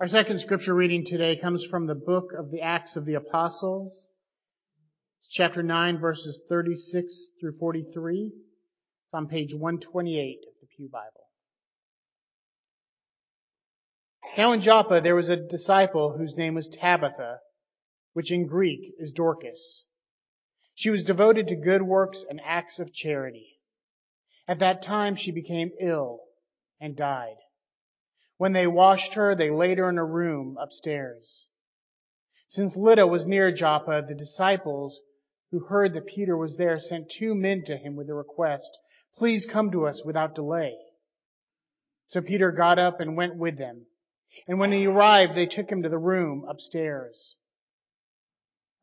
Our second scripture reading today comes from the book of the Acts of the Apostles. It's chapter 9 verses 36 through 43. It's on page 128 of the Pew Bible. Now in Joppa there was a disciple whose name was Tabitha, which in Greek is Dorcas. She was devoted to good works and acts of charity. At that time she became ill and died. When they washed her, they laid her in a room upstairs. Since Lydda was near Joppa, the disciples who heard that Peter was there sent two men to him with a request, please come to us without delay. So Peter got up and went with them. And when he arrived, they took him to the room upstairs.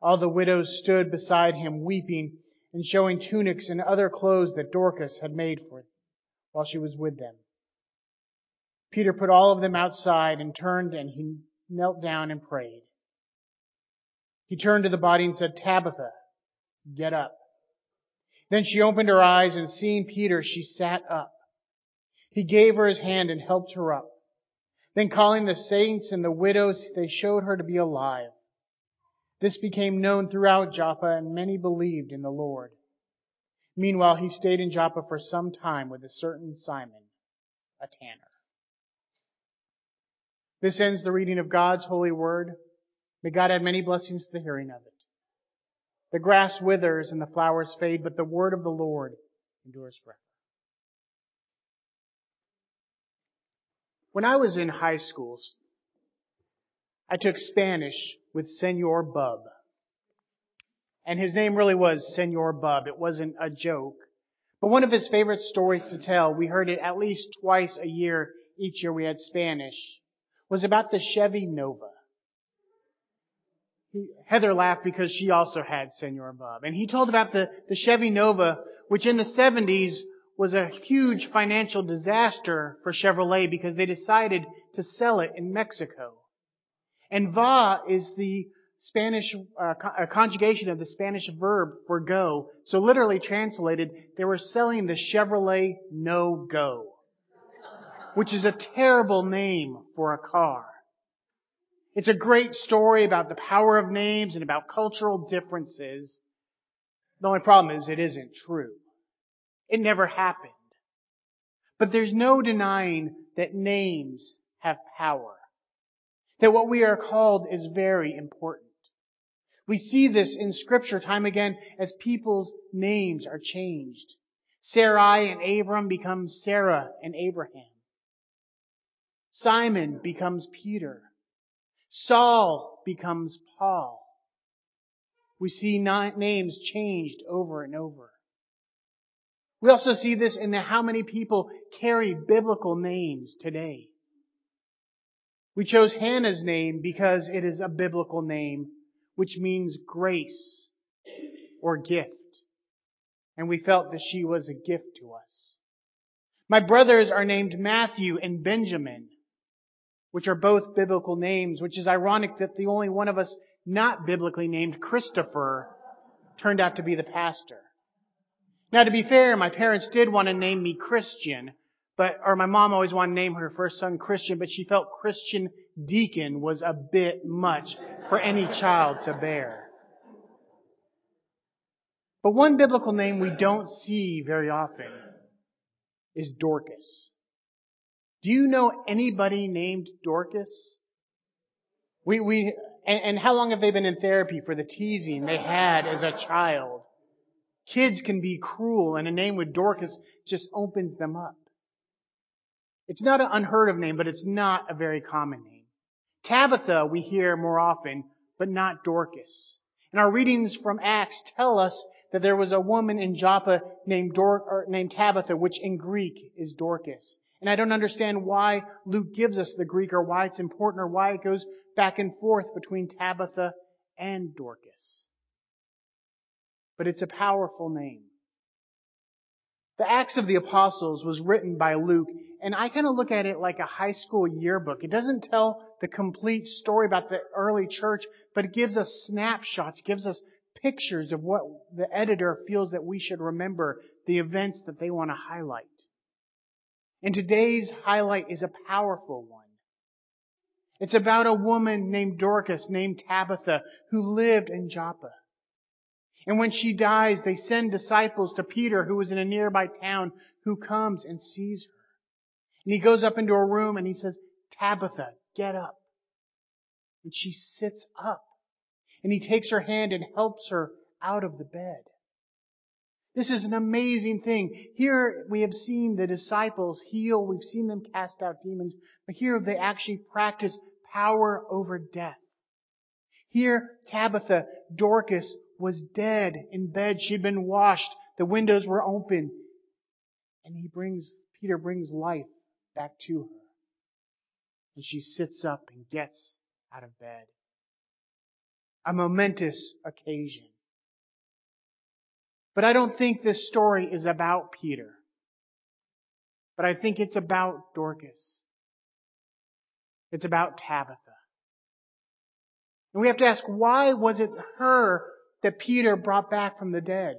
All the widows stood beside him weeping and showing tunics and other clothes that Dorcas had made for them while she was with them. Peter put all of them outside and turned and he knelt down and prayed. He turned to the body and said, Tabitha, get up. Then she opened her eyes and seeing Peter, she sat up. He gave her his hand and helped her up. Then calling the saints and the widows, they showed her to be alive. This became known throughout Joppa and many believed in the Lord. Meanwhile, he stayed in Joppa for some time with a certain Simon, a tanner. This ends the reading of God's holy word. May God add many blessings to the hearing of it. The grass withers and the flowers fade, but the word of the Lord endures forever. When I was in high schools, I took Spanish with Senor Bub. And his name really was Senor Bub. It wasn't a joke. But one of his favorite stories to tell, we heard it at least twice a year, each year we had Spanish, was about the Chevy Nova. Heather laughed because she also had Senor Bob. And he told about the, the Chevy Nova, which in the 70s was a huge financial disaster for Chevrolet because they decided to sell it in Mexico. And va is the Spanish uh, conjugation of the Spanish verb for go. So literally translated, they were selling the Chevrolet No Go which is a terrible name for a car. It's a great story about the power of names and about cultural differences. The only problem is it isn't true. It never happened. But there's no denying that names have power. That what we are called is very important. We see this in scripture time again as people's names are changed. Sarai and Abram become Sarah and Abraham. Simon becomes Peter. Saul becomes Paul. We see names changed over and over. We also see this in the how many people carry biblical names today. We chose Hannah's name because it is a biblical name, which means grace or gift. And we felt that she was a gift to us. My brothers are named Matthew and Benjamin which are both biblical names, which is ironic that the only one of us not biblically named Christopher turned out to be the pastor. Now to be fair, my parents did want to name me Christian, but, or my mom always wanted to name her first son Christian, but she felt Christian deacon was a bit much for any child to bear. But one biblical name we don't see very often is Dorcas. Do you know anybody named Dorcas? We, we, and, and how long have they been in therapy for the teasing they had as a child? Kids can be cruel and a name with Dorcas just opens them up. It's not an unheard of name, but it's not a very common name. Tabitha we hear more often, but not Dorcas. And our readings from Acts tell us that there was a woman in Joppa named, Dor- named Tabitha, which in Greek is Dorcas. And I don't understand why Luke gives us the Greek or why it's important or why it goes back and forth between Tabitha and Dorcas. But it's a powerful name. The Acts of the Apostles was written by Luke, and I kind of look at it like a high school yearbook. It doesn't tell the complete story about the early church, but it gives us snapshots, gives us pictures of what the editor feels that we should remember, the events that they want to highlight. And today's highlight is a powerful one. It's about a woman named Dorcas, named Tabitha, who lived in Joppa. And when she dies, they send disciples to Peter, who was in a nearby town, who comes and sees her. And he goes up into a room and he says, Tabitha, get up. And she sits up. And he takes her hand and helps her out of the bed. This is an amazing thing. Here we have seen the disciples heal. We've seen them cast out demons. But here they actually practice power over death. Here, Tabitha, Dorcas, was dead in bed. She'd been washed. The windows were open. And he brings, Peter brings life back to her. And she sits up and gets out of bed. A momentous occasion. But I don't think this story is about Peter. But I think it's about Dorcas. It's about Tabitha. And we have to ask, why was it her that Peter brought back from the dead?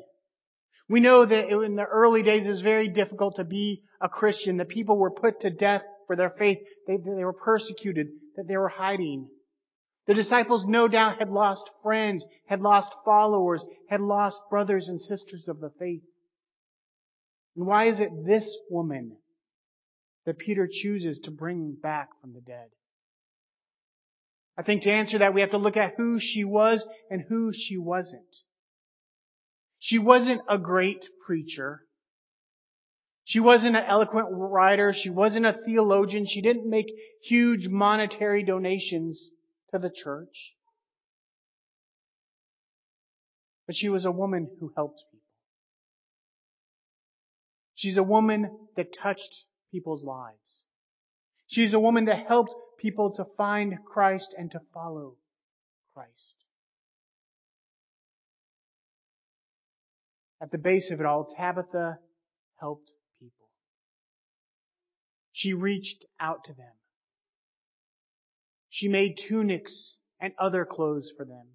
We know that in the early days it was very difficult to be a Christian. That people were put to death for their faith. They, they were persecuted. That they were hiding. The disciples no doubt had lost friends, had lost followers, had lost brothers and sisters of the faith. And why is it this woman that Peter chooses to bring back from the dead? I think to answer that we have to look at who she was and who she wasn't. She wasn't a great preacher. She wasn't an eloquent writer. She wasn't a theologian. She didn't make huge monetary donations to the church. But she was a woman who helped people. She's a woman that touched people's lives. She's a woman that helped people to find Christ and to follow Christ. At the base of it all, Tabitha helped people. She reached out to them. She made tunics and other clothes for them.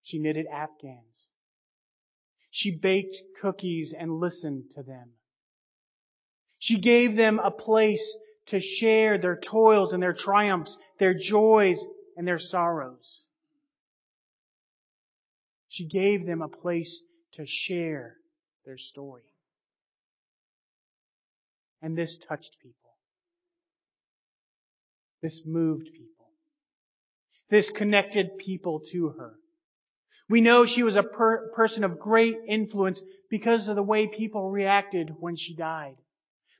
She knitted afghans. She baked cookies and listened to them. She gave them a place to share their toils and their triumphs, their joys and their sorrows. She gave them a place to share their story. And this touched people. This moved people. This connected people to her. We know she was a per- person of great influence because of the way people reacted when she died.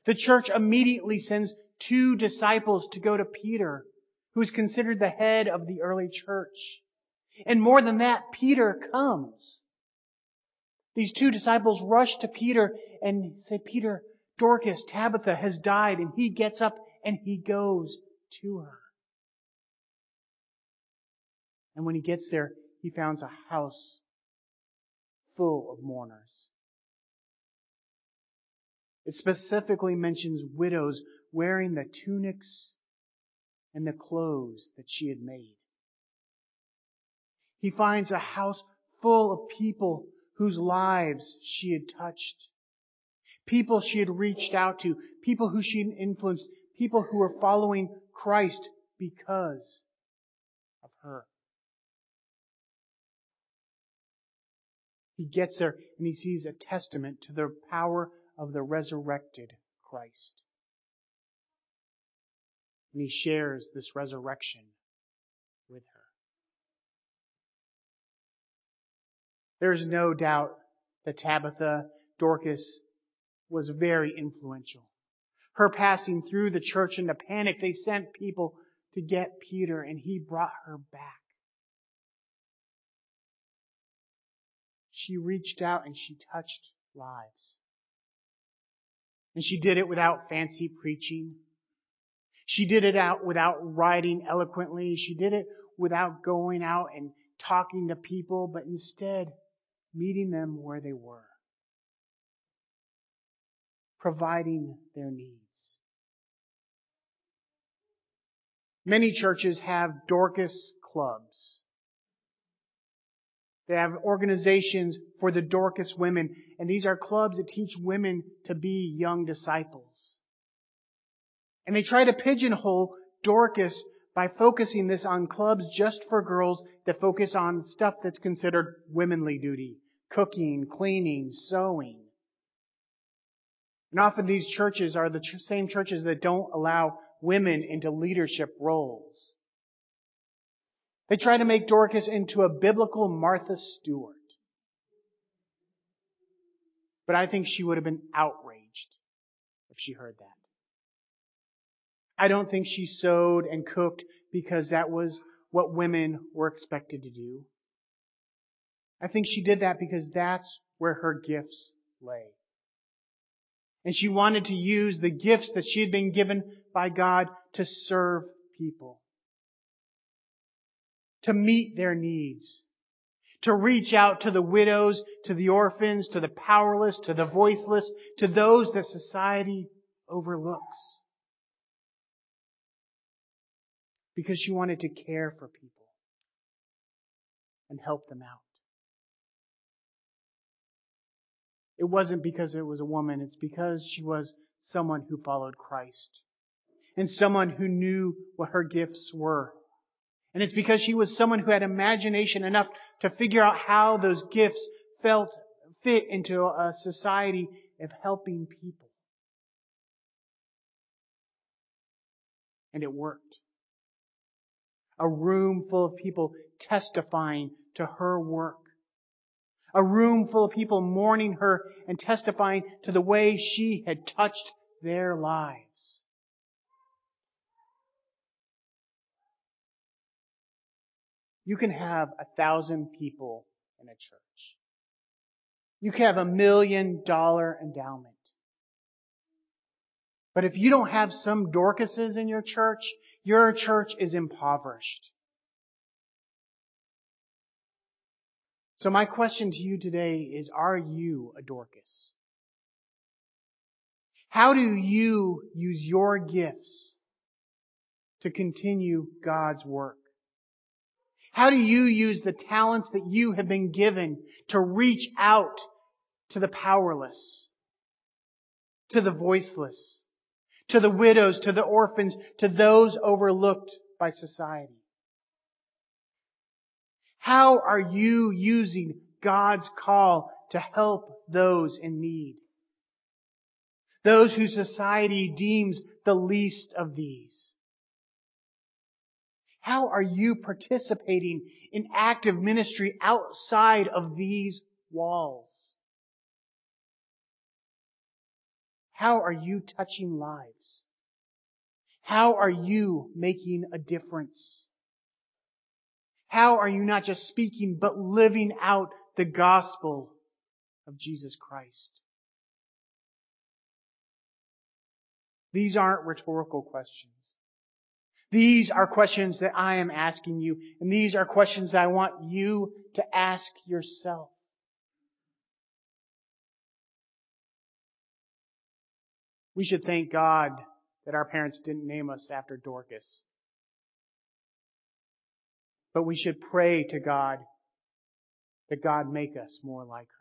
The church immediately sends two disciples to go to Peter, who is considered the head of the early church. And more than that, Peter comes. These two disciples rush to Peter and say, Peter, Dorcas, Tabitha has died. And he gets up and he goes to her. And when he gets there, he finds a house full of mourners. It specifically mentions widows wearing the tunics and the clothes that she had made. He finds a house full of people whose lives she had touched. People she had reached out to. People who she had influenced. People who were following Christ because of her. He gets there and he sees a testament to the power of the resurrected Christ. And he shares this resurrection with her. There's no doubt that Tabitha Dorcas was very influential her passing through the church in a panic, they sent people to get Peter and he brought her back. She reached out and she touched lives. And she did it without fancy preaching. She did it out without writing eloquently. She did it without going out and talking to people, but instead meeting them where they were, providing their needs. Many churches have Dorcas clubs. They have organizations for the Dorcas women, and these are clubs that teach women to be young disciples. And they try to pigeonhole Dorcas, by focusing this on clubs just for girls that focus on stuff that's considered womanly duty, cooking, cleaning, sewing. And often these churches are the ch- same churches that don't allow women into leadership roles. They try to make Dorcas into a biblical Martha Stewart. But I think she would have been outraged if she heard that. I don't think she sewed and cooked because that was what women were expected to do. I think she did that because that's where her gifts lay. And she wanted to use the gifts that she had been given by God to serve people. To meet their needs. To reach out to the widows, to the orphans, to the powerless, to the voiceless, to those that society overlooks. Because she wanted to care for people and help them out. It wasn't because it was a woman, it's because she was someone who followed Christ. And someone who knew what her gifts were. And it's because she was someone who had imagination enough to figure out how those gifts felt fit into a society of helping people. And it worked. A room full of people testifying to her work a room full of people mourning her and testifying to the way she had touched their lives. You can have a thousand people in a church. You can have a million dollar endowment. But if you don't have some Dorcases in your church, your church is impoverished. So my question to you today is, are you a Dorcas? How do you use your gifts to continue God's work? How do you use the talents that you have been given to reach out to the powerless, to the voiceless, to the widows, to the orphans, to those overlooked by society? How are you using God's call to help those in need? Those whose society deems the least of these. How are you participating in active ministry outside of these walls? How are you touching lives? How are you making a difference? How are you not just speaking, but living out the gospel of Jesus Christ? These aren't rhetorical questions. These are questions that I am asking you, and these are questions I want you to ask yourself. We should thank God that our parents didn't name us after Dorcas. But we should pray to God that God make us more like her.